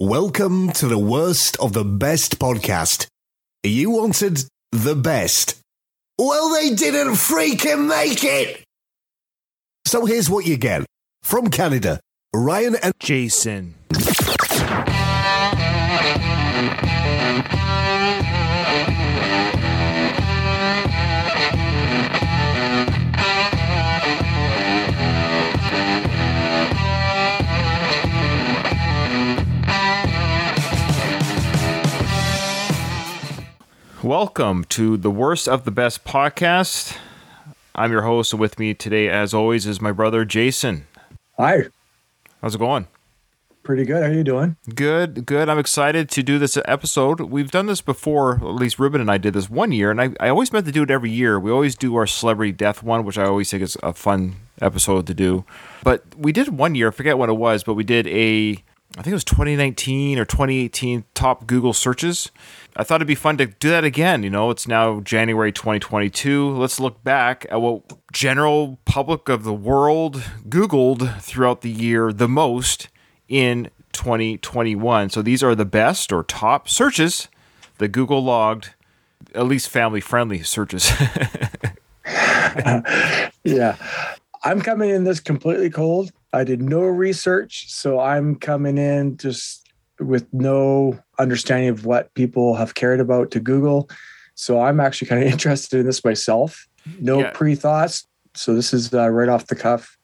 Welcome to the worst of the best podcast. You wanted the best. Well, they didn't freaking make it. So here's what you get from Canada Ryan and Jason. Welcome to the worst of the best podcast. I'm your host, and with me today, as always, is my brother Jason. Hi, How's it going? pretty good. How are you doing? Good, good. I'm excited to do this episode. We've done this before, at least Ruben and I did this one year, and I, I always meant to do it every year. We always do our celebrity death one, which I always think is a fun episode to do. But we did one year, I forget what it was, but we did a, I think it was 2019 or 2018 top Google searches. I thought it'd be fun to do that again. You know, it's now January 2022. Let's look back at what general public of the world Googled throughout the year the most in 2021. So these are the best or top searches that Google logged, at least family friendly searches. Yeah, I'm coming in this completely cold. I did no research, so I'm coming in just with no understanding of what people have cared about to Google. So I'm actually kind of interested in this myself. No Yeah. pre thoughts. So this is uh, right off the cuff.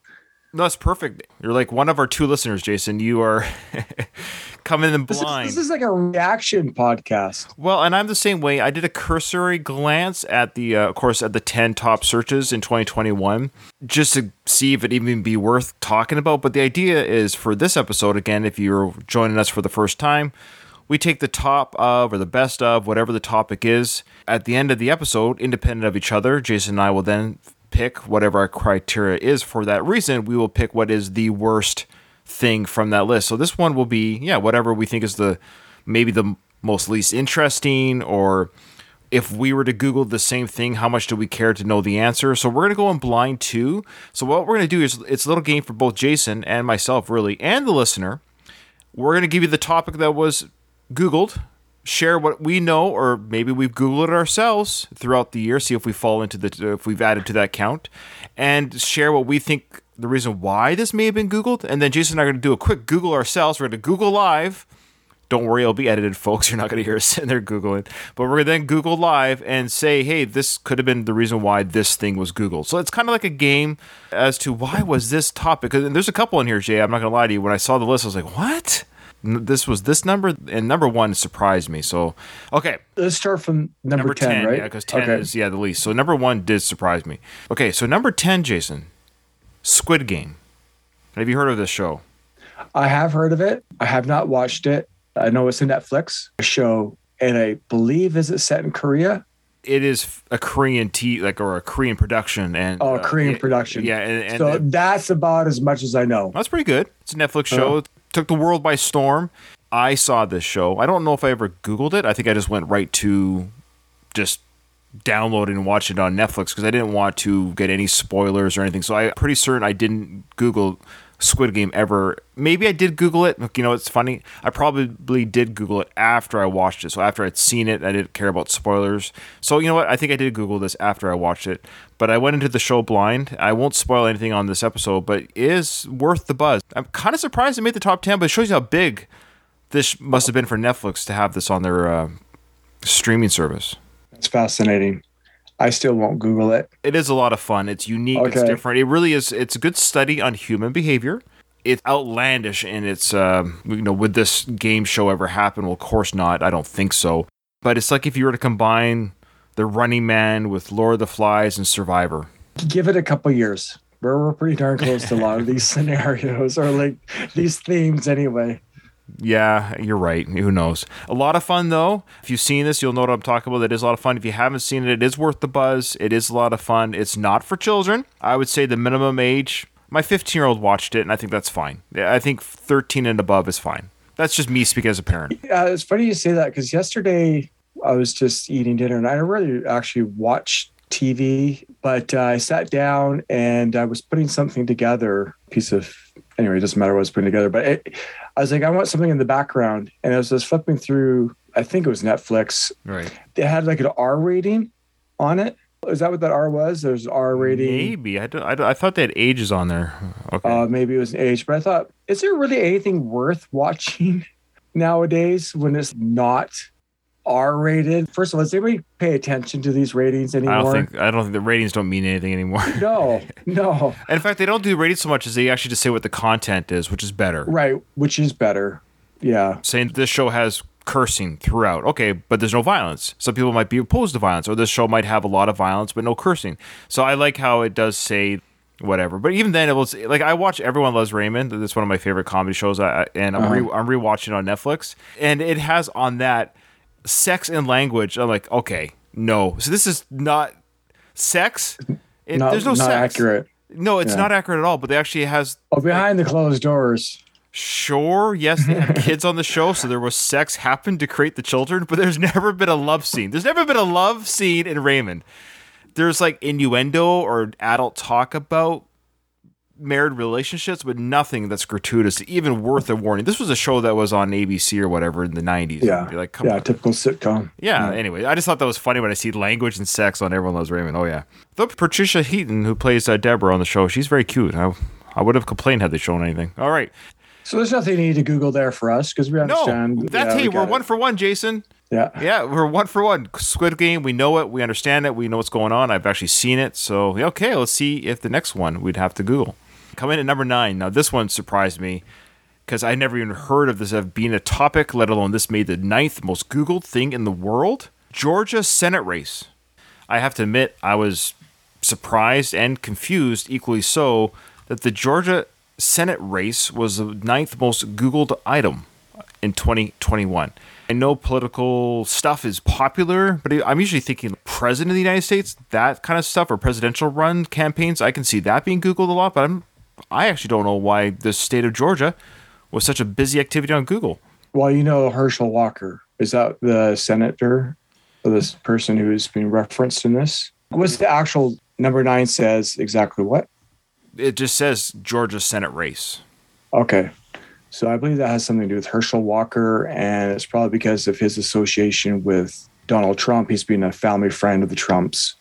No, That's perfect. You're like one of our two listeners, Jason. You are coming in This is, blind. this is like a reaction podcast. Well, and I'm the same way. I did a cursory glance at the, uh, of course, at the 10 top searches in 2021, just to see if it even be worth talking about. But the idea is for this episode, again, if you're joining us for the first time, we take the top of or the best of whatever the topic is. At the end of the episode, independent of each other, Jason and I will then pick whatever our criteria is for that reason. We will pick what is the worst thing from that list. So this one will be, yeah, whatever we think is the maybe the most least interesting or if we were to google the same thing how much do we care to know the answer so we're going to go in blind too so what we're going to do is it's a little game for both jason and myself really and the listener we're going to give you the topic that was googled share what we know or maybe we've googled it ourselves throughout the year see if we fall into the if we've added to that count and share what we think the reason why this may have been googled and then jason and i are going to do a quick google ourselves we're going to google live don't worry, it'll be edited, folks. You're not going to hear us sitting there Googling. But we're going to then Google Live and say, hey, this could have been the reason why this thing was Googled. So it's kind of like a game as to why was this topic. Because there's a couple in here, Jay. I'm not going to lie to you. When I saw the list, I was like, what? This was this number? And number one surprised me. So, okay. Let's start from number, 10, right? Yeah, because 10 Okay. is, yeah, the least. So number one did surprise me. Okay, so number 10, Jason, Squid Game. Have you heard of this show? I have heard of it. I have not watched it. I know it's a Netflix show, and I believe is it set in Korea? it is a Korean t like or a Korean production and Oh, uh, Korean yeah, production. Yeah, and, and so uh, that's about as much as I know. that's pretty good. It's a Netflix show. Took the world by storm. I saw this show. I don't know if I ever Googled it. I think I just went right to just download and watch it on Netflix because I didn't want to get any spoilers or anything. So I'm pretty certain I didn't Google Squid Game ever. Maybe I did Google it. You know, it's funny. I probably did Google it after I watched it. So after I'd seen it, I didn't care about spoilers. So you know what? I think I did Google this after I watched it. But I went into the show blind. I won't spoil anything on this episode, but it is worth the buzz. I'm kind of surprised it made the top 10, but it shows you how big this must have been for Netflix to have this on their uh, streaming service. It's fascinating. I still won't Google it. it is a lot of fun. It's unique. It's different. It really is. It's a good study on human behavior. It's outlandish in its, um, you know, would this game show ever happen? Well, of course not. I don't think so. But it's like if you were to combine the Running Man with Lord of the Flies and Survivor. Give it a couple years. We're, we're pretty darn close to a lot of these scenarios or like these themes anyway. Yeah, you're right. Who knows? A lot of fun though. If you've seen this, you'll know what I'm talking about. It is a lot of fun. If you haven't seen it, it is worth the buzz. It is a lot of fun. It's not for children. I would say the minimum age. My 15 year old watched it, and I think that's fine. I think 13 and above is fine. That's just me speaking as a parent. Yeah, it's funny you say that because yesterday I was just eating dinner and I really actually watched TV, but uh, I sat down and I was putting something together, piece of anyway, it doesn't matter what I was putting together. But it, I was like, I want something in the background, and I was flipping through. I think it was Netflix. Right. They had like an R rating on it. Is that what that R was? There's R rating. Maybe I, don't, I, don't- I thought they had ages on there. Okay. Uh, maybe it was an age, but I thought, is there really anything worth watching nowadays when it's not R rated? First of all, does anybody pay attention to these ratings anymore? I don't think I don't think the ratings don't mean anything anymore. No, no. In fact, they don't do ratings so much as they actually just say what the content is, which is better. Right, which is better. Yeah. Saying this show has cursing throughout. Okay, but there's no violence. Some people might be opposed to violence, or this show might have a lot of violence but no cursing. So I like how it does say whatever. But even then, it was like I watch Everyone Loves Raymond. That's one of my favorite comedy shows, I, and I'm uh-huh. re, I'm rewatching it on Netflix, and it has on that sex and language. I'm like, okay, no. So this is not sex. It, Not, there's no not sex. accurate. No, it's Yeah. not accurate at all. But they actually has Oh, behind the closed doors. Sure, yes, they had kids on the show, so there was sex happened to create the children, but there's never been a love scene. There's never been a love scene in Raymond. There's like innuendo or adult talk about married relationships, but nothing that's gratuitous, even worth a warning. This was a show that was on ABC or whatever in the 90s. Yeah. Like, come yeah, on. typical sitcom. Yeah, anyway, I just thought that was funny when I see language and sex on Everyone Loves Raymond. Oh, yeah. Though Patricia Heaton, who plays uh, Deborah on the show, she's very cute. I, I would have complained had they shown anything. All right. So there's nothing you need to Google there for us because we No, understand. that's yeah, hey, we we're one for one, Jason. Yeah. Yeah, we're one for one. Squid Game, we know it, we understand it, we know what's going on. I've actually seen it, so okay, let's see if the next one we'd have to Google. Come in at number nine. Now this one surprised me because I never even heard of this as being a topic, let alone this made the ninth most Googled thing in the world. Georgia Senate race. I have to admit, I was surprised and confused, equally so, that the Georgia Senate race was the ninth most Googled item in 2021. I know political stuff is popular, but I'm usually thinking president of the United States, that kind of stuff, or presidential run campaigns. I can see that being Googled a lot, but I'm, I actually don't know why the state of Georgia was such a busy activity on Google. Well, you know Herschel Walker. Is that the senator or this person who is being referenced in this? What's the actual number nine says exactly what? It just says Georgia Senate race. Okay. So I believe that has something to do with Herschel Walker, and it's probably because of his association with Donald Trump. He's been a family friend of the Trumps.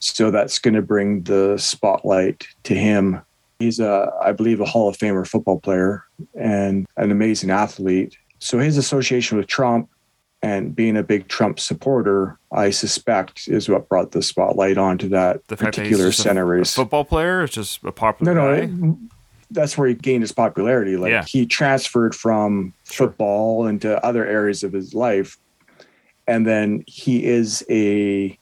So that's going to bring the spotlight to him. He's a, I believe, a Hall of Famer football player and an amazing athlete. So his association with Trump and being a big Trump supporter, I suspect, is what brought the spotlight onto that The fact that particular just a- Senate a race. football player is just a popular No, no, guy. that's where he gained his popularity. Like Yeah. he transferred from football into other areas of his life, and then he is a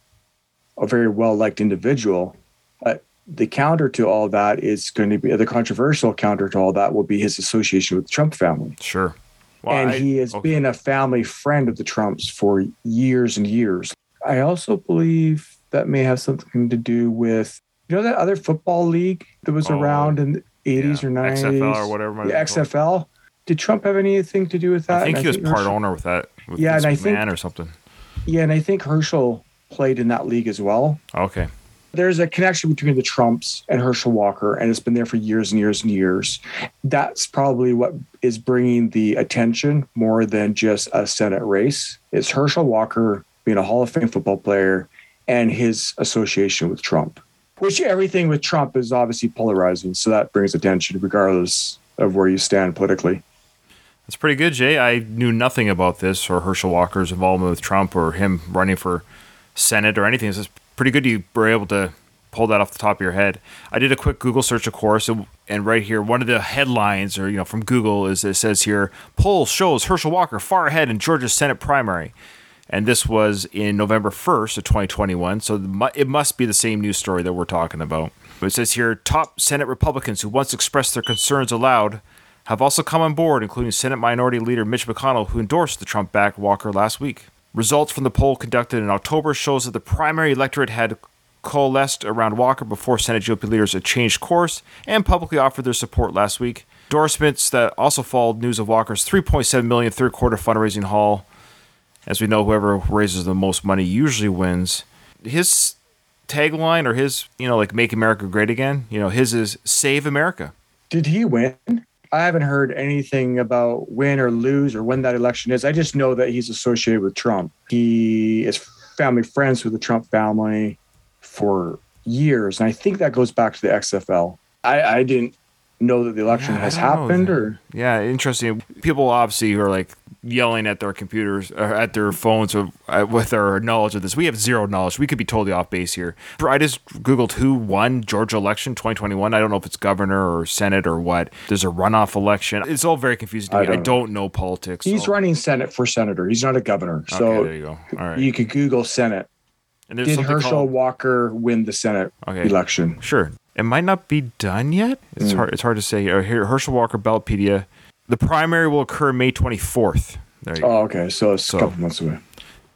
a very well liked individual. But the counter to all that is going to be the controversial counter to all that will be his association with the Trump family, Sure. Well, and I- he has okay. been a family friend of the Trumps for years and years. I also believe that may have something to do with you know that other football league that was Oh, around in the 80s yeah, or 90s XFL or whatever. the. XFL. Did Trump have anything to do with that? I think And he was part Herschel- owner with that. With Yeah, and I think- or something. Yeah, and I think Herschel played in that league as well. Okay. There's a connection between the Trumps and Herschel Walker, and it's been there for years and years and years. That's probably what is bringing the attention more than just a Senate race. It's Herschel Walker being a Hall of Fame football player and his association with Trump, which everything with Trump is obviously polarizing. So that brings attention regardless of where you stand politically. That's pretty good, Jay. I knew nothing about this or Herschel Walker's involvement with Trump or him running for Senate or anything. It's just pretty good you were able to pull that off the top of your head. I did a quick Google search, of course, and, and right here, one of the headlines or you know from Google is it says here, poll shows Herschel Walker far ahead in Georgia's Senate primary. And this was in November 1st of 2021. So it must be the same news story that we're talking about. But it says here top Senate Republicans who once expressed their concerns aloud have also come on board, including Senate Minority Leader Mitch McConnell, who endorsed the Trump backed Walker last week. Results from the poll conducted in October shows that the primary electorate had coalesced around Walker before Senate GOP leaders had changed course and publicly offered their support last week. Endorsements that also followed news of Walker's 3.7 million third quarter fundraising haul. As we know, whoever raises the most money usually wins. His tagline or his, you know, like "Make America Great Again," you know, his is "Save America." Did he win? I haven't heard anything about win or lose or when that election is. I just know that he's associated with Trump. He is family friends with the Trump family for years. And I think that goes back to the XFL. I, I didn't know that the election Yeah, has happened or Yeah, interesting. People obviously who are like yelling at their computers or at their phones with, uh, with their knowledge of this. We have zero knowledge. We could be totally off base here. I just googled who won Georgia election 2021. I don't know if it's governor or senate or what. There's a runoff election. It's all very confusing to I me. I don't don't know politics. he's so- running Senate for senator. He's not a governor. Okay, So there you go. All right. you could Google Senate. and there's Did Herschel called- Walker win the Senate Okay. election? Sure. It might not be done yet. It's Mm. hard. It's hard to say. Uh, Here, Herschel Walker Ballotpedia. The primary will occur May 24th. There you go. Oh, okay. So it's So- a couple months away.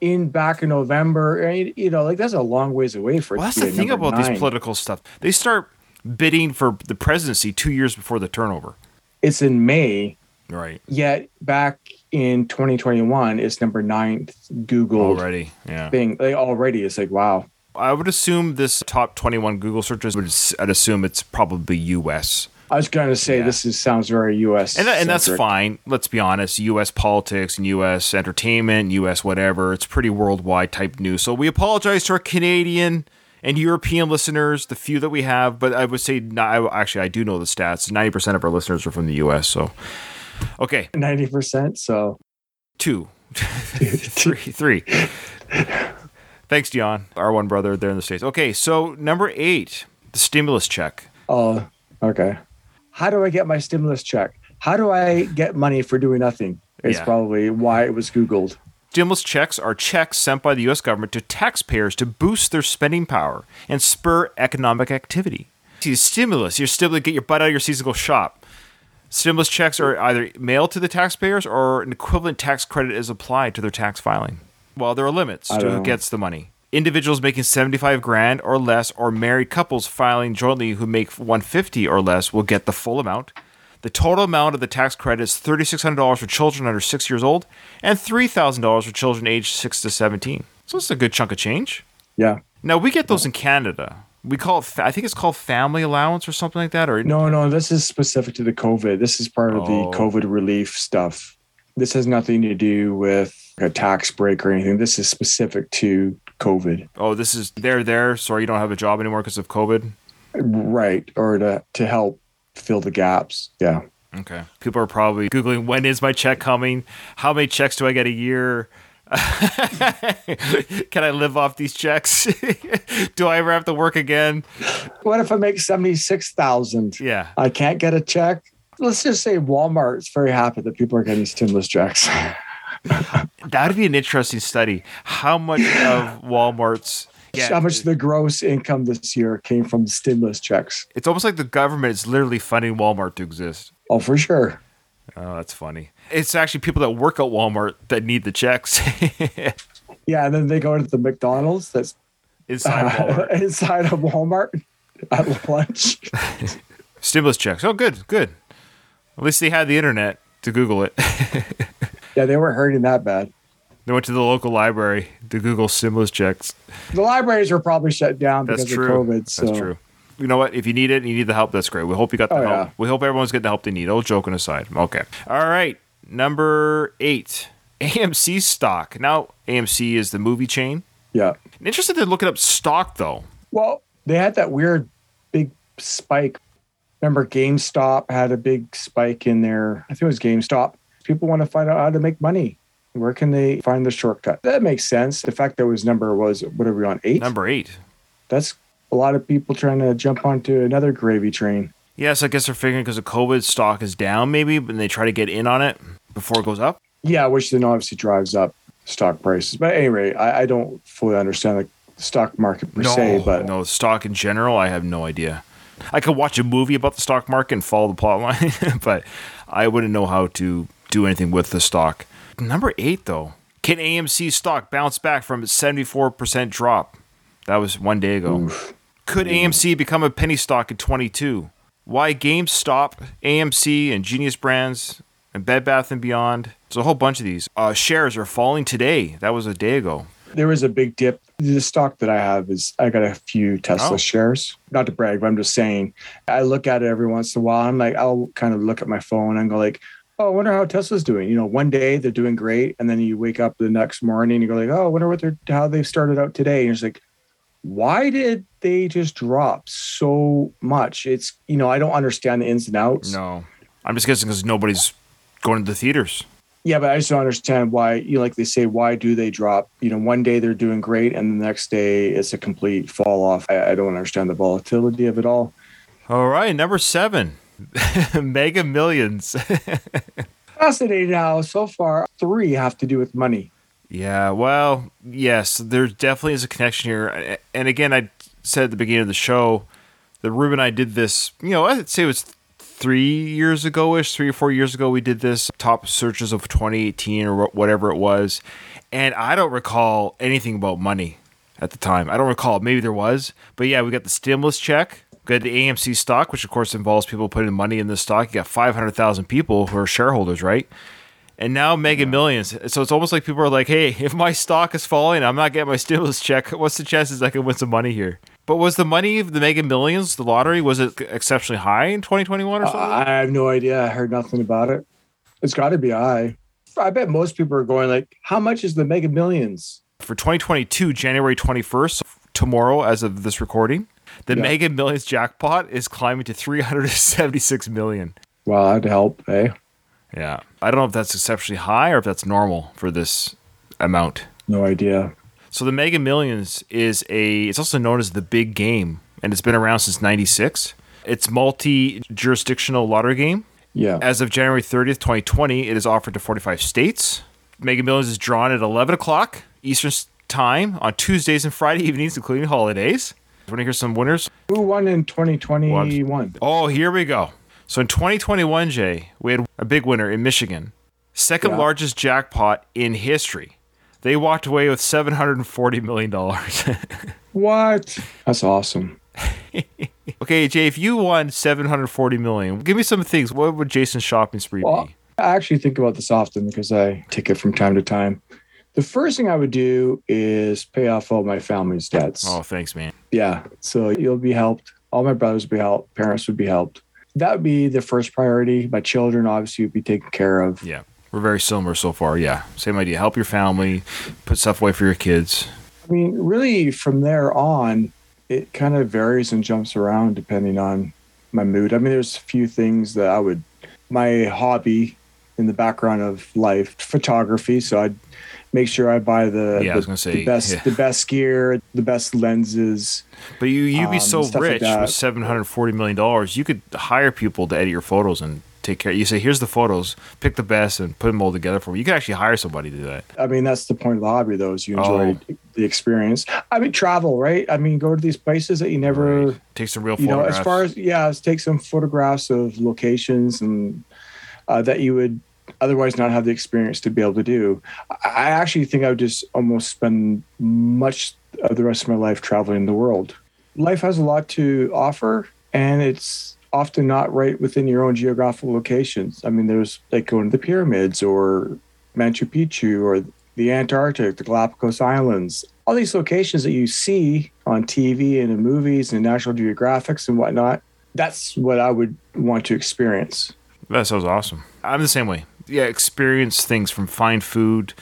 In back in November, you know, like that's a long ways away for. Well, that's the thing about nine. these political stuff. They start bidding for the presidency two years before the turnover. It's in May, Right. yet back in 2021, it's number ninth Google Already. Yeah. thing. Like already, it's like wow. I would assume this top 21 Google searches would. s- I'd assume it's probably U.S. I was going to say Yeah. this is sounds very U.S. And, that, and that's fine. Let's be honest. U.S. politics and U.S. entertainment, U.S. whatever. It's pretty worldwide type news. So we apologize to our Canadian and European listeners, the few that we have. But I would say, no, I, actually, I do know the stats. Ninety percent of our listeners are from the U.S. So, okay, ninety percent. So two, three, three. Thanks, Dion, our one brother there in the states. Okay, so number eight, the stimulus check. oh, okay. How do I get my stimulus check? How do I get money for doing nothing? It's Yeah. probably why it was Googled. Stimulus checks are checks sent by the U.S. government to taxpayers to boost their spending power and spur economic activity. See, stimulus, you're still to get your butt out of your seasonal shop. Stimulus checks are either mailed to the taxpayers or an equivalent tax credit is applied to their tax filing. Well, there are limits to who know. gets the money. Individuals making 75 grand or less or married couples filing jointly who make 150 or less will get the full amount. The total amount of the tax credit is $3,600 for children under 6 years old and $3,000 for children aged 6 to 17. So it's a good chunk of change. Yeah. Now, we get those in Canada. We call it, fa- I think it's called family allowance or something like that. Or No, no, this is specific to the COVID. This is part of Oh. the COVID relief stuff. This has nothing to do with a tax break or anything. This is specific to COVID. oh, this is, they're there. Sorry, you don't have a job anymore because of COVID. Right. Or to, to help fill the gaps. Yeah. Okay. People are probably Googling, when is my check coming? How many checks do I get a year? Can I live off these checks? do I ever have to work again? What if I make 76,000? Yeah. I can't get a check. Let's just say Walmart's very happy that people are getting stimulus checks. That would be an interesting study. How much of Walmart's. Yeah, How much of the gross income this year came from stimulus checks? it's almost like the government is literally funding Walmart to exist. Oh, for sure. Oh, that's funny. It's actually people that work at Walmart that need the checks Yeah, and then they go to the McDonald's that's inside Walmart. inside of Walmart at lunch. Stimulus checks. Oh, good, good. At least they had the internet to Google it. Yeah, they weren't hurting that bad. they went to the local library to Google stimulus checks. The libraries were probably shut down That's because true. of COVID. So That's true. You know what? If you need it, and you need the help. That's great. We hope you got the Oh, help. yeah. We hope everyone's getting the help they need. All joking aside. Okay. All right. Number eight, AMC stock. Now, AMC is the movie chain. yeah. Interested look it up stock though. Well, they had that weird big spike. Remember, GameStop had a big spike in there. I think it was GameStop. People want to find out how to make money. Where can they find the shortcut? That makes sense. The fact that was number was what are we on eight? Number eight. That's a lot of people trying to jump onto another gravy train. Yes, I guess they're figuring because the COVID, stock is down maybe, but they try to get in on it before it goes up. Yeah, which then obviously drives up stock prices. But anyway, I, I don't fully understand the stock market per se. But no stock in general. I have no idea. I could watch a movie about the stock market and follow the plot line, but I wouldn't know how to do anything with the stock. Number eight, though, can AMC stock bounce back from its seventy-four percent drop? That was one day ago. Could AMC become a penny stock in twenty-two? Why GameStop, AMC, and Genius Brands and Bed Bath and Beyond? There's a whole bunch of these. Uh, shares are falling today. That was a day ago. there was a big dip The stock that I have is I got a few Tesla Oh. shares. Not to brag, but I'm just saying. I look at it every once in a while. I'm like, I'll kind of look at my phone and go like, oh, I wonder how Tesla's doing. You know, one day they're doing great, and then you wake up the next morning and you go like, oh, I wonder what they're how they've started out today. And it's like, why did they just drop so much? It's you know, I don't understand the ins and outs. No, I'm just guessing because nobody's going to the theaters. Yeah, but I just don't understand why, you know, like they say, why do they drop? You know, one day they're doing great and the next day it's a complete fall off. I, I don't understand the volatility of it all. All right, number seven, Mega Millions. Fascinating how so far three have to do with money. Yeah, well, yes, there definitely is a connection here. And again, I said at the beginning of the show that Ruben and I did this, you know, I'd say it was three years ago ish, three or four years ago, we did this top searches of 2018 or whatever it was. And I don't recall anything about money at the time. I don't recall. Maybe there was. But yeah, we got the stimulus check. We got the AMC stock, which of course involves people putting money in the stock. You got 500,000 people who are shareholders, right? and now Mega Millions. So it's almost like people are like, "Hey, if my stock is falling, I'm not getting my stimulus check. What's the chances I can win some money here?" But was the money of the Mega Millions, the lottery, was it exceptionally high in 2021 or something? I I have no idea. I heard nothing about it. It's got to be high. I bet most people are going like, how much is the Mega Millions? For 2022, January 21st, tomorrow, as of this recording, the Yeah. Mega Millions jackpot is climbing to 376 million. Well, that'd help, eh? Yeah, I don't know if that's exceptionally high or if that's normal for this amount. No idea. So the Mega Millions is a it's also known as the big game and it's been around since 96. It's multi-jurisdictional lottery game. Yeah. As of January 30th, 2020, it is offered to 45 states. Mega Millions is drawn at 11 o'clock Eastern Time on Tuesdays and Friday evenings, including holidays. Want to hear some winners? Who won in 2021? Oh, here we go. So in 2021, Jay, we had a big winner in Michigan, second Yeah. largest jackpot in history. They walked away with 740 million dollars. What? That's awesome. okay, Jay, if you won 740 million, give me some things. What would Jason's shopping spree Well, be? I actually think about this often because I take it from time to time. The first thing I would do is pay off all my family's debts. Oh, thanks, man. Yeah. So you'll be helped. All my brothers would be helped. Parents would be helped. That would be the first priority. My children obviously would be taken care of. Yeah, we're very similar so far. Yeah, same idea. Help your family, put stuff away for your kids. I mean, really, from there on, it kind of varies and jumps around depending on my mood. I mean, there's a few things that I would, my hobby in the background of life, photography. So I'd make sure I buy the, Yeah, I was gonna say, the best, yeah. the best gear, the best lenses. But you you'd be Um, so stuff like rich with 740 million dollars, you could hire people to edit your photos and take care. You say, "Here's the photos. Pick the best and put them all together for me." You could actually hire somebody to do that. I mean, that's the point of the hobby, though, is you enjoy Oh. the experience. I mean, travel, right? I mean, go to these places that you never, Right. Take some real you know, as far as yeah, take some photographs of locations and uh, that you would otherwise not have the experience to be able to do. I actually think I would just almost spend much of the rest of my life traveling the world. Life has a lot to offer, and it's often not right within your own geographical locations. I mean, there's like going to the pyramids or Machu Picchu or the Antarctic, the Galapagos Islands, all these locations that you see on TV and in movies and National Geographics and whatnot. That's what I would want to experience. That sounds awesome. I'm the same way. Yeah, experience things from fine food,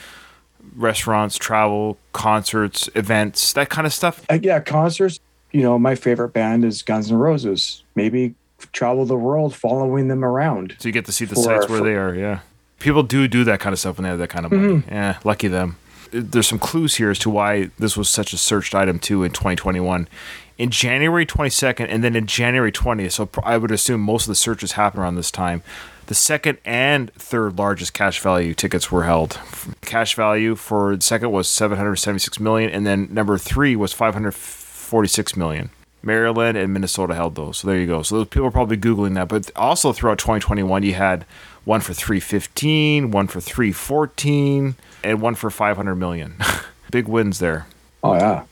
restaurants, travel, concerts, events, that kind of stuff. Uh, yeah, concerts. You know, my favorite band is Guns N' Roses. Maybe travel the world following them around. So you get to see the For- sites where for- they are. Yeah, people do do that kind of stuff when they have that kind of money. Mm-hmm. Yeah, lucky them. There's some clues here as to why this was such a searched item too in 2021. In January 22nd and then in January 20th, so I would assume most of the searches happen around this time. The second and third largest cash value tickets were held. Cash value for the second was 776 million, and then number three was 546 million. Maryland and Minnesota held those. So there you go. So those people are probably Googling that. But also throughout 2021, you had one for 315, one for 314, and one for 500 million. Big wins there. Oh, yeah.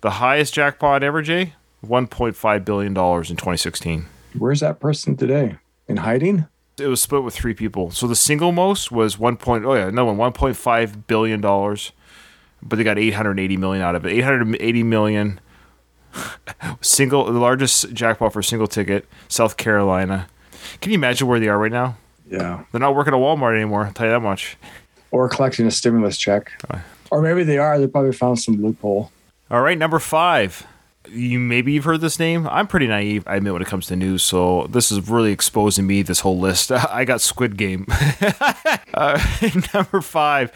The highest jackpot ever, Jay? $1.5 billion in 2016. Where's that person today? In hiding? It was split with three people. So the single most was one point. Oh yeah, no one. One point five billion dollars but they got 880 million out of it. 880 million single the largest jackpot for a single ticket, South Carolina. Can you imagine where they are right now? Yeah. They're not working at Walmart anymore, I'll tell you that much. Or collecting a stimulus check. Uh. Or maybe they are. They probably found some loophole. All right, number five. You maybe you've heard this name. I'm pretty naive, I admit, when it comes to news. So this is really exposing me. This whole list. I got Squid Game. uh, number five,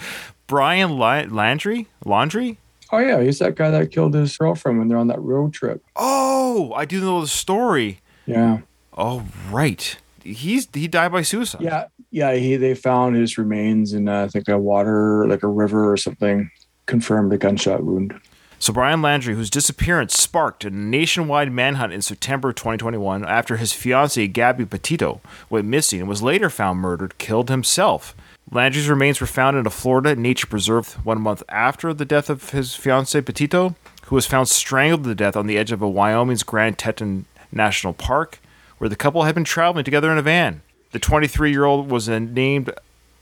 Brian La- Landry. Laundry. Oh yeah, he's that guy that killed his girlfriend when they're on that road trip. Oh, I do know the story. Yeah. Oh, right. He's he died by suicide. Yeah. Yeah. He they found his remains in uh, I think a water like a river or something. Confirmed a gunshot wound. So Brian Laundrie, whose disappearance sparked a nationwide manhunt in September 2021 after his fiancee Gabby Petito went missing and was later found murdered, killed himself. Laundrie's remains were found in a Florida nature preserve one month after the death of his fiancee Petito, who was found strangled to death on the edge of a Wyoming's Grand Teton National Park, where the couple had been traveling together in a van. The 23-year-old was then named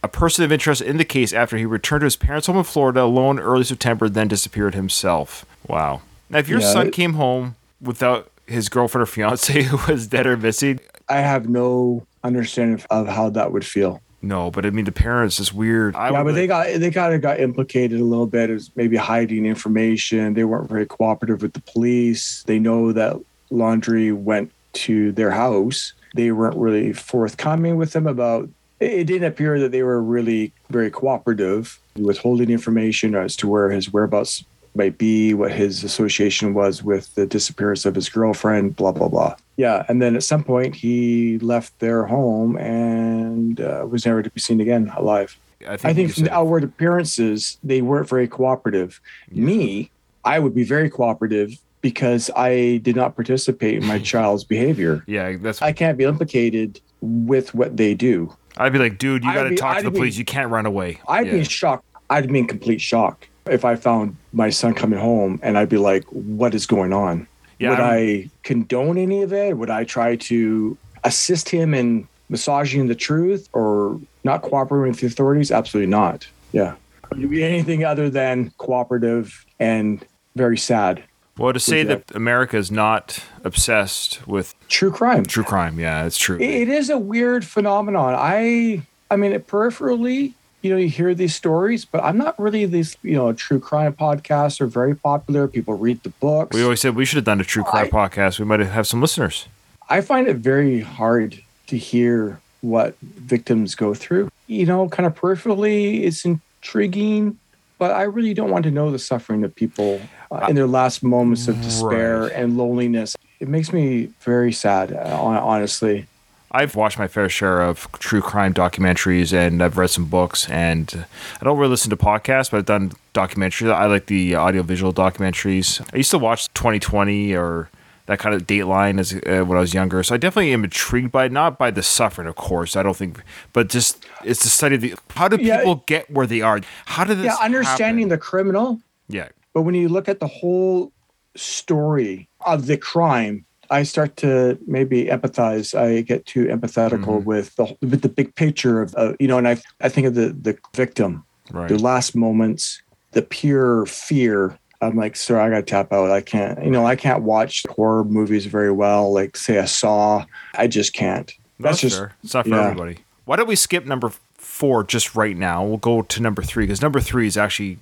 a person of interest in the case after he returned to his parents' home in Florida alone early September, then disappeared himself. Wow. Now, if your Yeah, son it- came home without his girlfriend or fiance who was dead or missing, I have no understanding of, of how that would feel. no, but I mean, the parents is weird. I yeah, but they got they kind of got implicated a little bit as maybe hiding information. They weren't very cooperative with the police. They know that Laundrie went to their house. They weren't really forthcoming with them about. It didn't appear that they were really very cooperative, withholding information as to where his whereabouts might be, what his association was with the disappearance of his girlfriend, blah blah blah. Yeah, and then at some point he left their home and uh, was never to be seen again alive. I think, I think from the outward appearances, they weren't very cooperative. Me, I would be very cooperative because I did not participate in my child's behavior. yeah, that's. I can't be implicated with what they do. I'd be like, dude, you got to talk to the be- police. You can't run away. I'd yeah. be in shock. I'd be in complete shock if I found my son coming home and I'd be like, what is going on? Yeah, would I'm- I condone any of it? Would I try to assist him in massaging the truth or not cooperating with the authorities? Absolutely not. Yeah. Be anything other than cooperative and very sad. Well, to say that- America is not obsessed with True crime. true crime, yeah, it's true. It- it is a weird phenomenon. I I mean, peripherally, you know, you hear these stories, but I'm not really these, you know, true crime podcasts are very popular. People read the books. we always said we should have done a true oh, crime I- podcast. We might have some listeners. I find it very hard to hear what victims go through. You know, kind of peripherally, it's intriguing, but I really don't want to know the suffering of people uh, in their last moments of despair Right. and loneliness. It makes me very sad, uh, honestly. I've watched my fair share of true crime documentaries and I've read some books and I don't really listen to podcasts, but I've done documentaries. I like the audiovisual documentaries. I used to watch 2020 or that kind of Dateline as uh, when I was younger. So I definitely am intrigued by it, not by the suffering, of course. I don't think, but just it's the study of the how do Yeah. people get where they are? How did this? Yeah, understanding happen? the criminal, yeah, but when you look at the whole story of the crime, I start to maybe empathize. I get too empathetical Mhm. with the with the big picture of uh, you know, and I I think of the the victim right. the last moments, the pure fear. I'm like, sir, I gotta tap out. I can't, you know, I can't watch horror movies very well. Like, say, a Saw, I just can't. That's, That's just fair. It's not for yeah. everybody. Why don't we skip number four just right now? We'll go to number three because number three is actually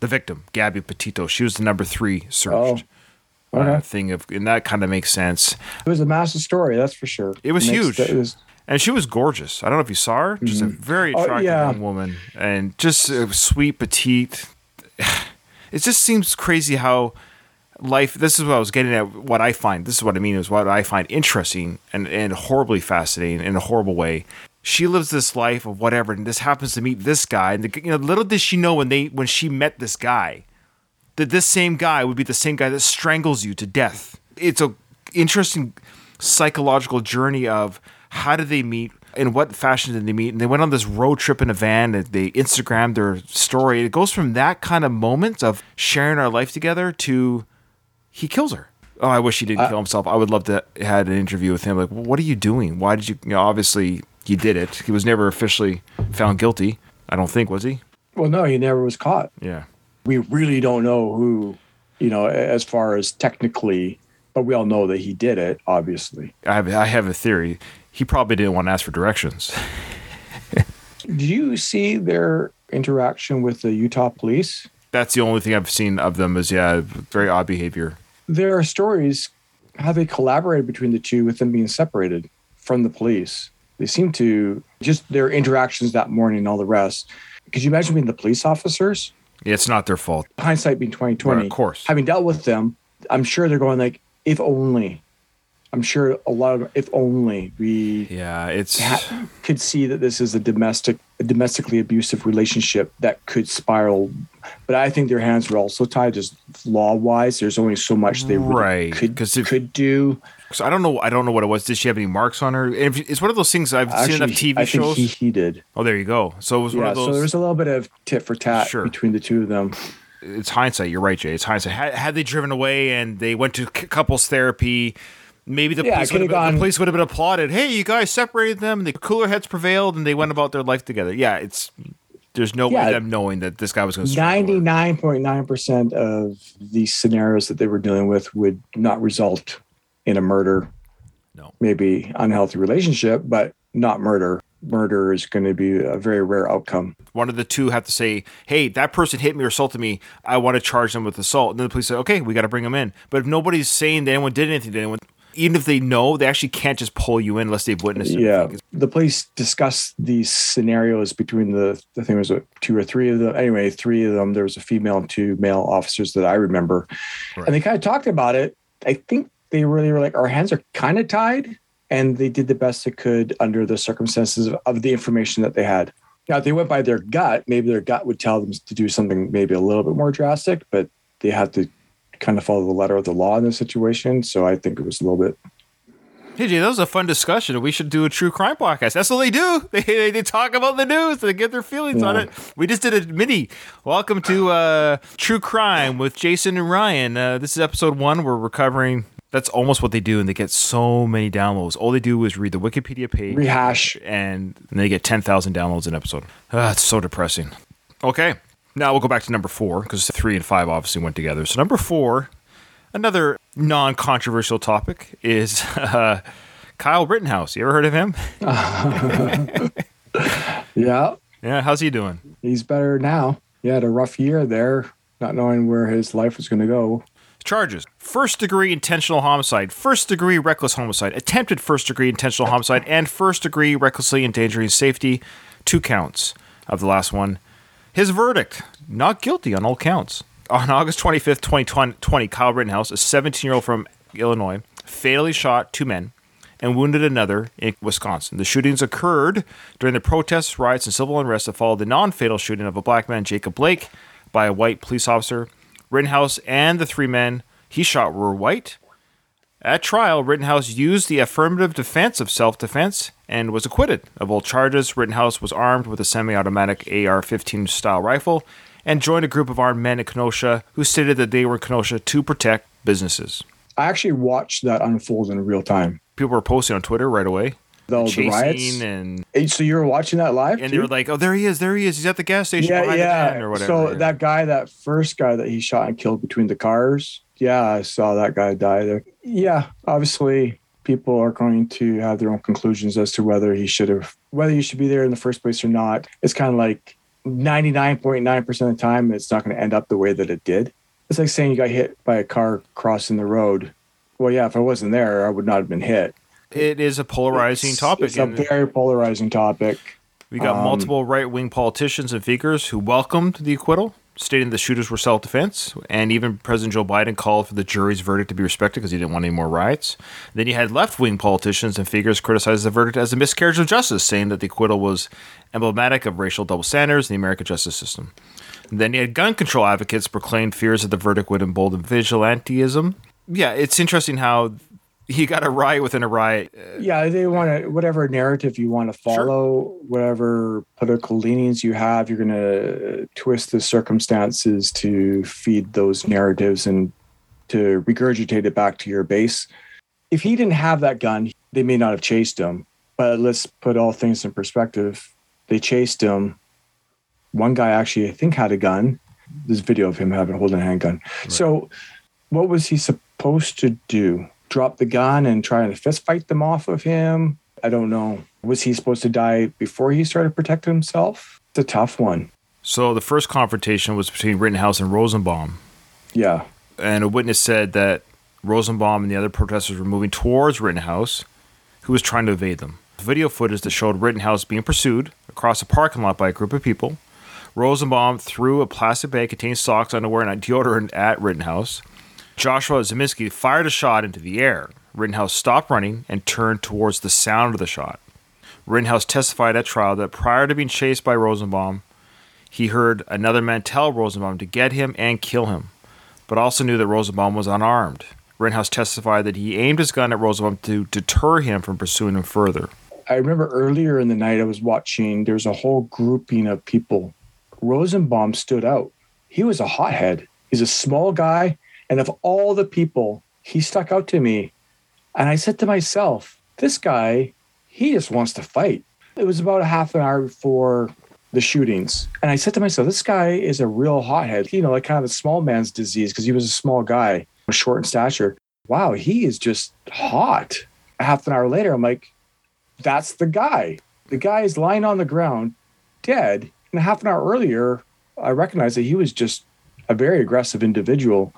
the victim, Gabby Petito. She was the number three searched Oh, okay. uh, thing of, and that kind of makes sense. it was a massive story, that's for sure. It was Makes- huge. It was, And she was gorgeous. I don't know if you saw her. Just a very Oh, attractive yeah. young woman, and just a sweet, petite. It just seems crazy how life. This is what I was getting at. What I find. This is what I mean. Is what I find interesting and and horribly fascinating in a horrible way. She lives this life of whatever, and this happens to meet this guy. And the, you know, little did she know when they when she met this guy that this same guy would be the same guy that strangles you to death. It's a interesting psychological journey of how did they meet, in what fashion did they meet, and they went on this road trip in a van. And they Instagrammed their story. It goes from that kind of moment of sharing our life together to he kills her. Oh, I wish he didn't uh, kill himself. I would love to had an interview with him. Like, what are you doing? Why did you? You know, obviously he did it. He was never officially found guilty. I don't think was he. well, no, he never was caught. Yeah. We really don't know who, you know, as far as technically, but we all know that he did it, obviously. I have I have a theory. He probably didn't want to ask for directions. Did you see their interaction with the Utah police? That's the only thing I've seen of them is yeah, very odd behavior. There are stories how they collaborated between the two with them being separated from the police. They seem to just their interactions that morning and all the rest. Could you imagine being the police officers? Yeah, it's not their fault. Hindsight being twenty twenty. Right, of course. Having dealt with them, I'm sure they're going like, if only. I'm sure a lot of if only we Yeah, it's ha- could see that this is a domestic, a domestically abusive relationship that could spiral. But I think their hands were also tied, just law wise. There's only so much they really Right, could if- could do. so I don't know. I don't know what it was. Did she have any marks on her? If- It's one of those things I've seen enough TV I think shows. he, he did. oh, there you go. So it was one Yeah, of so there was a little bit of tit for tat Sure. between the two of them. it's hindsight. You're right, Jay. It's hindsight. Had, had they driven away and they went to c- couples therapy, maybe the Yeah, police it would have could've been, the police would have been applauded. Hey, you guys separated them, and the cooler heads prevailed, and they went about their life together. Yeah, it's there's no way them knowing that this guy was going to Ninety nine point nine percent of the scenarios that they were dealing with would not result in a murder. No. maybe unhealthy relationship, but not murder. Murder is going to be a very rare outcome. One of the two have to say, "Hey, that person hit me or assaulted me. I want to charge them with assault." And then the police say, "Okay, we got to bring them in." But if nobody's saying that anyone did anything to anyone, even if they know, they actually can't just pull you in unless they've witnessed it. Yeah, the police discussed these scenarios between the I think it was what, two or three of them. Anyway, three of them. There was a female and two male officers that I remember, Right. and they kind of talked about it. I think they really were like, our hands are kind of tied, and they did the best they could under the circumstances of, of the information that they had. Now, if they went by their gut, maybe their gut would tell them to do something maybe a little bit more drastic, but they had to kind of follow the letter of the law in this situation. So I think it was a little bit Hey, Jay, that was a fun discussion. We should do a true crime podcast. That's what they do. They, they, they talk about the news. They get their feelings on it. We just did a mini. Welcome to uh, True Crime with Jason and Ryan. Uh, this is episode one. We're recovering. That's almost what they do, and they get so many downloads. All they do is read the Wikipedia page, rehash. and they get 10,000 downloads an episode. Ah, it's so depressing. Okay, now we'll go back to number four because three and five obviously went together. So, number four, another non controversial topic is uh, Kyle Rittenhouse. You ever heard of him? Yeah, Yeah, how's he doing? he's better now. He had a rough year there, not knowing where his life was going to go. Charges first degree intentional homicide, first degree reckless homicide, attempted first degree intentional homicide, and first degree recklessly endangering safety. Two counts of the last one. His verdict not guilty on all counts. On August 25th, 2020, Kyle Rittenhouse, a 17 year old from Illinois, fatally shot two men and wounded another in Wisconsin. The shootings occurred during the protests, riots, and civil unrest that followed the non fatal shooting of a black man, Jacob Blake, by a white police officer. Rittenhouse and the three men he shot were white. At trial, Rittenhouse used the affirmative defense of self defense and was acquitted of all charges. Rittenhouse was armed with a semi automatic AR 15 style rifle and joined a group of armed men in Kenosha who stated that they were in Kenosha to protect businesses. I actually watched that unfold in real time. People were posting on Twitter right away, The, the riots. and Hey, So you were watching that live? and too? they were like, "Oh, there he is! There he is! He's at the gas station yeah, behind yeah. the or whatever." So that guy, that first guy that he shot and killed between the cars, yeah, I saw that guy die there. Yeah, obviously, people are going to have their own conclusions as to whether he should have, whether he should be there in the first place or not. It's kind of like ninety nine point nine percent of the time, it's not going to end up the way that it did. It's like saying you got hit by a car crossing the road. Well, yeah, if I wasn't there, I would not have been hit. it is a polarizing It's- topic. It's a very polarizing topic. We got Um, multiple right wing politicians and figures who welcomed the acquittal, stating the shooters were self defense. And even President Joe Biden called for the jury's verdict to be respected because he didn't want any more riots. Then you had left wing politicians and figures criticize the verdict as a miscarriage of justice, saying that the acquittal was emblematic of racial double standards in the American justice system. And then you had gun control advocates proclaimed fears that the verdict would embolden vigilantism. Yeah, it's interesting how you got a riot within a riot. yeah they want to whatever narrative you want to follow whatever political leanings you have you're going to uh, twist the circumstances to feed those narratives and to regurgitate it back to your base. If he didn't have that gun they may not have chased him. But let's put all things in perspective. They chased him. One guy actually i think had a gun. This video of him having holding a handgun. So, what was he supposed to do? Drop the gun and try to fist fight them off of him? I don't know. Was he supposed to die before he started protecting himself? It's a tough one. So the first confrontation was between Rittenhouse and Rosenbaum, Yeah. and a witness said that Rosenbaum and the other protesters were moving towards Rittenhouse, who was trying to evade them. Video footage that showed Rittenhouse being pursued across a parking lot by a group of people. Rosenbaum threw a plastic bag containing socks, underwear, and deodorant at Rittenhouse. Joshua Ziminski fired a shot into the air. Rittenhouse stopped running and turned towards the sound of the shot. Rittenhouse testified at trial that prior to being chased by Rosenbaum, he heard another man tell Rosenbaum to get him and kill him, but also knew that Rosenbaum was unarmed. Rittenhouse testified that he aimed his gun at Rosenbaum to deter him from pursuing him further. I remember earlier in the night I was watching, there was a whole grouping of people. Rosenbaum stood out. He was a hothead. He's a small guy. And of all the people, he stuck out to me. And I said to myself, this guy, he just wants to fight. It was about a half an hour before the shootings. And I said to myself, this guy is a real hothead, you know, like kind of a small man's disease because he was a small guy, short in stature. Wow, he is just hot. Half an hour later, I'm like, that's the guy. The guy is lying on the ground, dead. And half an hour earlier, I recognized that he was just a very aggressive individual.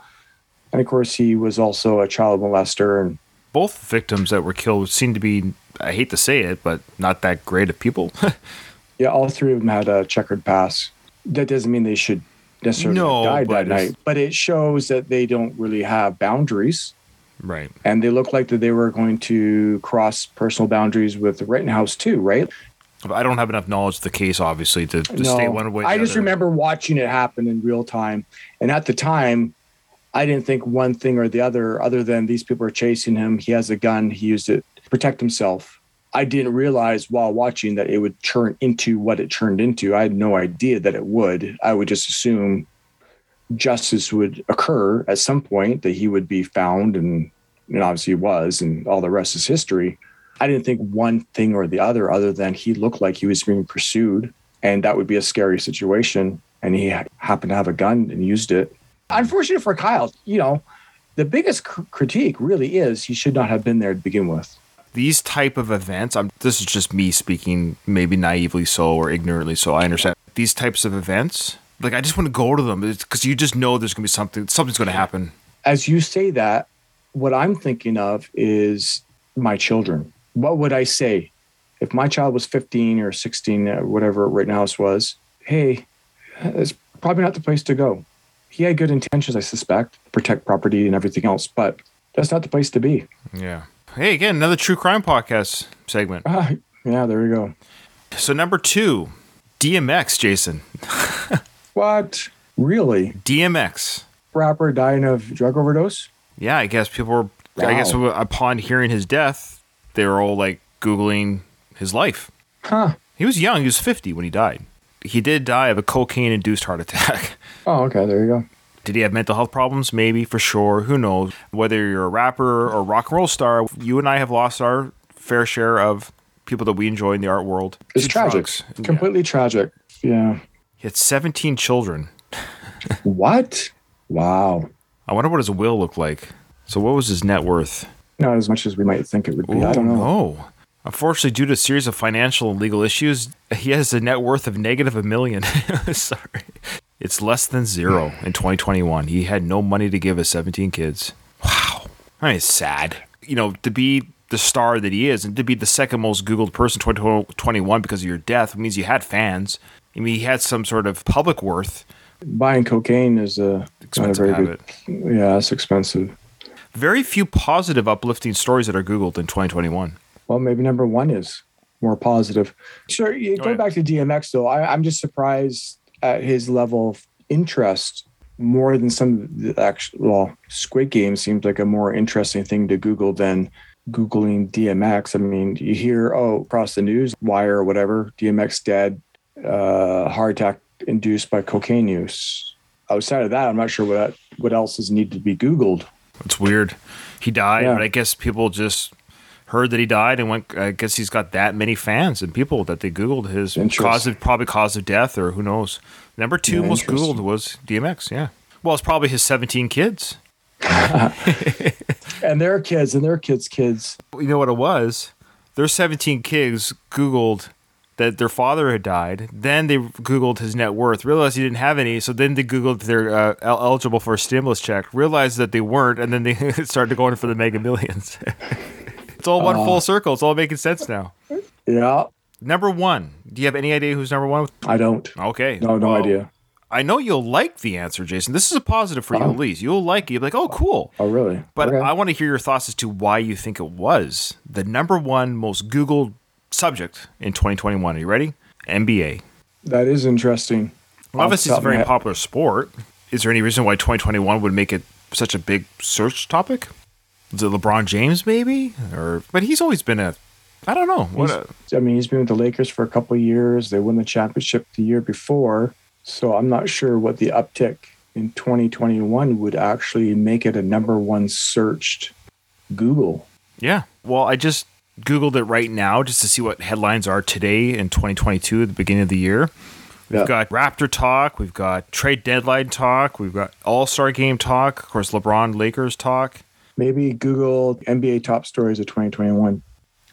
And of course, he was also a child molester. And Both victims that were killed seemed to be, I hate to say it, but not that great of people. yeah, all three of them had a checkered past. That doesn't mean they should necessarily No, but that night, but it shows that they don't really have boundaries. right. And they look like that they were going to cross personal boundaries with the Rittenhouse too, right? I don't have enough knowledge of the case, obviously, to, to state one way. or I just remember watching it happen in real time. And at the time, I didn't think one thing or the other, other than these people are chasing him. He has a gun. He used it to protect himself. I didn't realize while watching that it would turn into what it turned into. I had no idea that it would. I would just assume justice would occur at some point, that he would be found, and, and obviously he was, and all the rest is history. I didn't think one thing or the other, other than he looked like he was being pursued, and that would be a scary situation. And he happened to have a gun and used it. Unfortunate for Kyle, you know, the biggest cr- critique really is he should not have been there to begin with. these type of events i'm this is just me speaking maybe naively so or ignorantly so i understand these types of events like i just want to go to them because you just know there's gonna be something something's gonna happen As you say that, what I'm thinking of is my children. What would I say if my child was 15 or 16, uh, whatever right now Rittenhouse was? Hey, it's probably not the place to go. He had good intentions, I suspect, protect property and everything else, but that's not the place to be. yeah hey again another true crime podcast segment Ah, yeah, there we go. so number two dmx jason What? Really? dmx Rapper dying of drug overdose? yeah i guess people were i guess upon hearing his death they were all like googling his life Huh. he was young he was 50 when he died he did die of a cocaine induced heart attack Oh, okay, there you go. Did he have mental health problems? Maybe, for sure. Who knows? Whether you're a rapper or rock and roll star, you and I have lost our fair share of people that we enjoy in the art world. It's tragic. drugs. Yeah. Completely tragic. Yeah. He had 17 children. What? Wow. I wonder what his will looked like. So, what was his net worth? Not as much as we might think it would be. I don't know. No. Unfortunately, due to a series of financial and legal issues, he has a net worth of negative a million. Sorry. It's less than zero in 2021. He had no money to give his 17 kids. Wow. I mean, it's sad. You know, to be the star that he is and to be the second most Googled person in 2021 because of your death means you had fans. I mean, he had some sort of public worth. Buying cocaine is a not a Expensive very habit. good. Yeah, it's expensive. Very few positive, uplifting stories that are Googled in 2021. Well, maybe number one is more positive. Sure. you- Going ahead. back to DMX, though, I, I'm just surprised at his level of interest more than some of the actual. Well, Squid Game seems like a more interesting thing to Google than Googling DMX. I mean, you hear, oh, across the news wire or whatever, DMX dead, uh, heart attack induced by cocaine use. Outside of that, I'm not sure what what else is needed to be Googled. It's weird. He died, Yeah. but I guess people just heard that he died and went. I guess he's got that many fans and people that they Googled his cause of probably cause of death or who knows. Number two Yeah, most. Googled was DMX. Yeah. Well, it's probably his 17 kids. And their kids and their kids' kids. You know what it was? Their 17 kids Googled that their father had died. Then they Googled his net worth, realized he didn't have any. So then they Googled they're uh, eligible for a stimulus check, realized that they weren't, and then they started going for the mega millions. it's all one full uh, circle. It's all making sense now. Yeah, Number one. Do you have any idea who's number one? I don't. Okay. No, no Well, idea. I know you'll like the answer, Jason. This is a positive for you, uh-huh. at least. You'll like it. You'll be like, oh, cool. Oh, really? But Okay. I want to hear your thoughts as to why you think it was the number one most Googled subject in 2021. Are you ready? NBA. that is interesting. Obviously, it's a the top of my very popular sport. Is there any reason why 2021 would make it such a big search topic? It LeBron James, maybe? Or but he's always been a. I don't know. What a, I mean, he's been with the Lakers for a couple of years. They won the championship the year before. So I'm not sure what the uptick in 2021 would actually make it a number one searched Google. Yeah. Well, I just Googled it right now just to see what headlines are today in 2022 at the beginning of the year. We've Yeah. got Raptor talk. We've got trade deadline talk. We've got All Star game talk. Of course, LeBron Lakers talk. Maybe Google NBA top stories of 2021.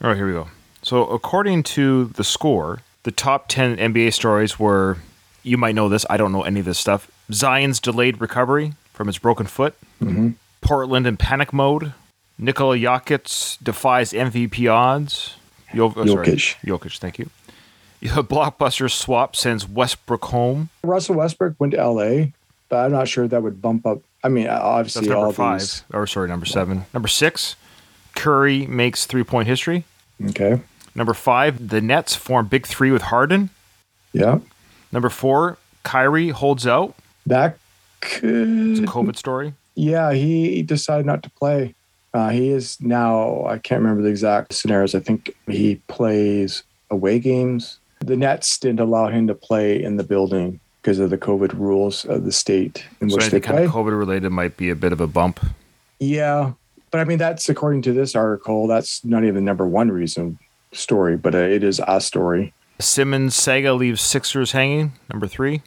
All right, here we go. So, according to the score, the top 10 NBA stories were you might know this. I don't know any of this stuff. Zion's delayed recovery from his broken foot. Mm-hmm. Portland in panic mode. Nikola Jokic defies MVP odds. Jo- oh, sorry. Jokic. Jokic, thank you. Blockbuster swap sends Westbrook home. Russell Westbrook went to LA, but I'm not sure that would bump up. I mean, obviously, That's number all five. these. Or, sorry, number seven. Number six, Curry makes three point history. Okay. Number five, the Nets form big three with Harden. Yeah. Number four, Kyrie holds out. That It's a could. COVID story. Yeah, he decided not to play. Uh, he is now, I can't remember the exact scenarios. I think he plays away games. The Nets didn't allow him to play in the building because of the COVID rules of the state in So which they kind play. of COVID related might be a bit of a bump. Yeah. But I mean, that's according to this article, that's not even the number one reason story, but uh, it is a story. Simmons saga leaves Sixers hanging. Number three.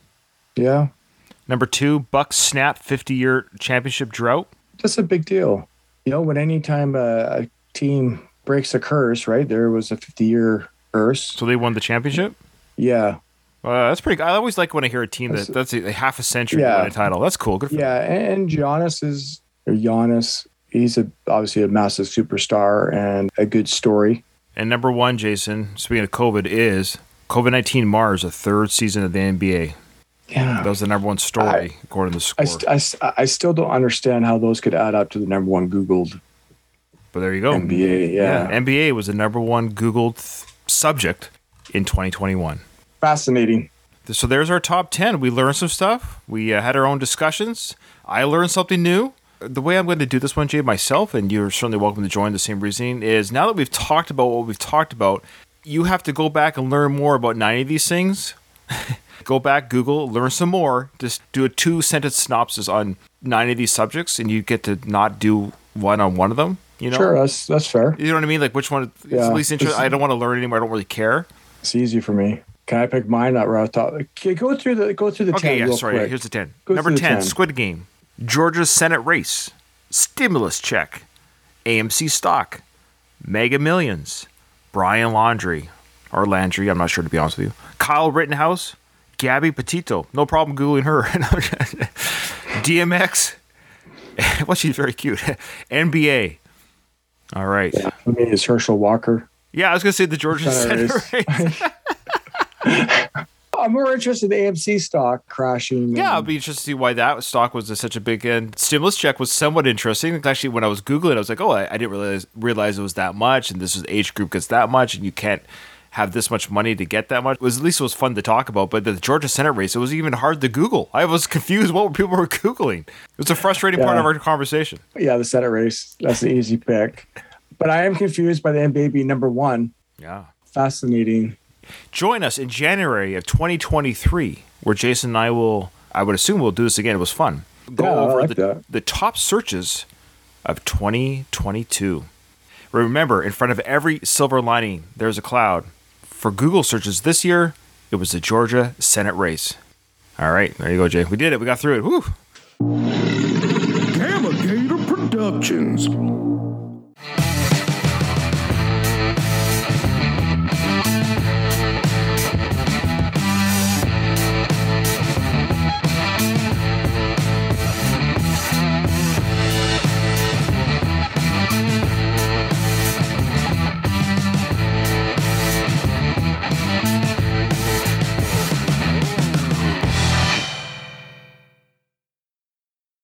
Yeah. Number two, Bucks snap 50 year championship drought. That's a big deal. You know, when anytime a, a team breaks a curse, right? There was a 50 year curse. So they won the championship. Yeah. Uh, that's pretty. I always like when I hear a team that that's a, half a century Yeah. win a title. That's cool. Good for them. Yeah, and Giannis is or Giannis. He's a obviously a massive superstar and a good story. And number one, Jason, speaking of COVID, is COVID 19 Mars, a third season of the NBA. Yeah, That was the number one story, according to the score. I, st- I still don't understand how those could add up to the number one Googled but there you go. NBA. Yeah, NBA was the number one Googled th- subject in 2021. Fascinating. So there's our top 10. We learned some stuff. We uh, had our own discussions. I learned something new. The way I'm going to do this one, Jay, myself, and you're certainly welcome to join the same reasoning, is now that we've talked about what we've talked about, you have to go back and learn more about 90 of these things. go back, Google, learn some more. Just do a two sentence synopsis on 90 of these subjects, and you get to not do one on one of them. You know? Sure, that's that's fair. You know what I mean? Like which one is Yeah. least interesting? I don't want to learn anymore. I don't really care. It's easy for me. Can I pick mine up right off the top? Go through the go through the Okay, ten yeah, sorry. quick. Here's the 10. Go Number 10, 10. Squid Game. Georgia's Senate race. Stimulus check. AMC stock. Mega Millions. Brian Laundrie. Or Landry, I'm not sure to be honest with you. Kyle Rittenhouse. Gabby Petito. No problem Googling her. DMX. well, she's very cute. NBA. All right. Yeah, For me, is Herschel Walker. Yeah, I was going to say the Georgia Senate Senate race. race. I'm more interested in AMC stock crashing. Yeah, I'll be interested to see why that stock was such a big end. stimulus check was somewhat interesting. Actually, when I was googling, I was like, oh, I, I didn't realize realize it was that much, and this is age group gets that much, and you can't have this much money to get that much. It was at least it was fun to talk about. But the Georgia Senate race, it was even hard to Google. I was confused what people were googling. It was a frustrating part of our conversation. yeah, the Senate race. That's an easy pick. But I am confused by the NBA being number one. Yeah. Fascinating. Join us in January of 2023, where Jason and I will, I would assume we'll do this again. It was fun. Go Yeah, over like the, that. the top searches of 2022. Remember, in front of every silver lining, there's a cloud. For Google searches this year, it was the Georgia Senate race. All right, there you go, Jay. We did it. We got through it. Woo! Gamma Gator Productions.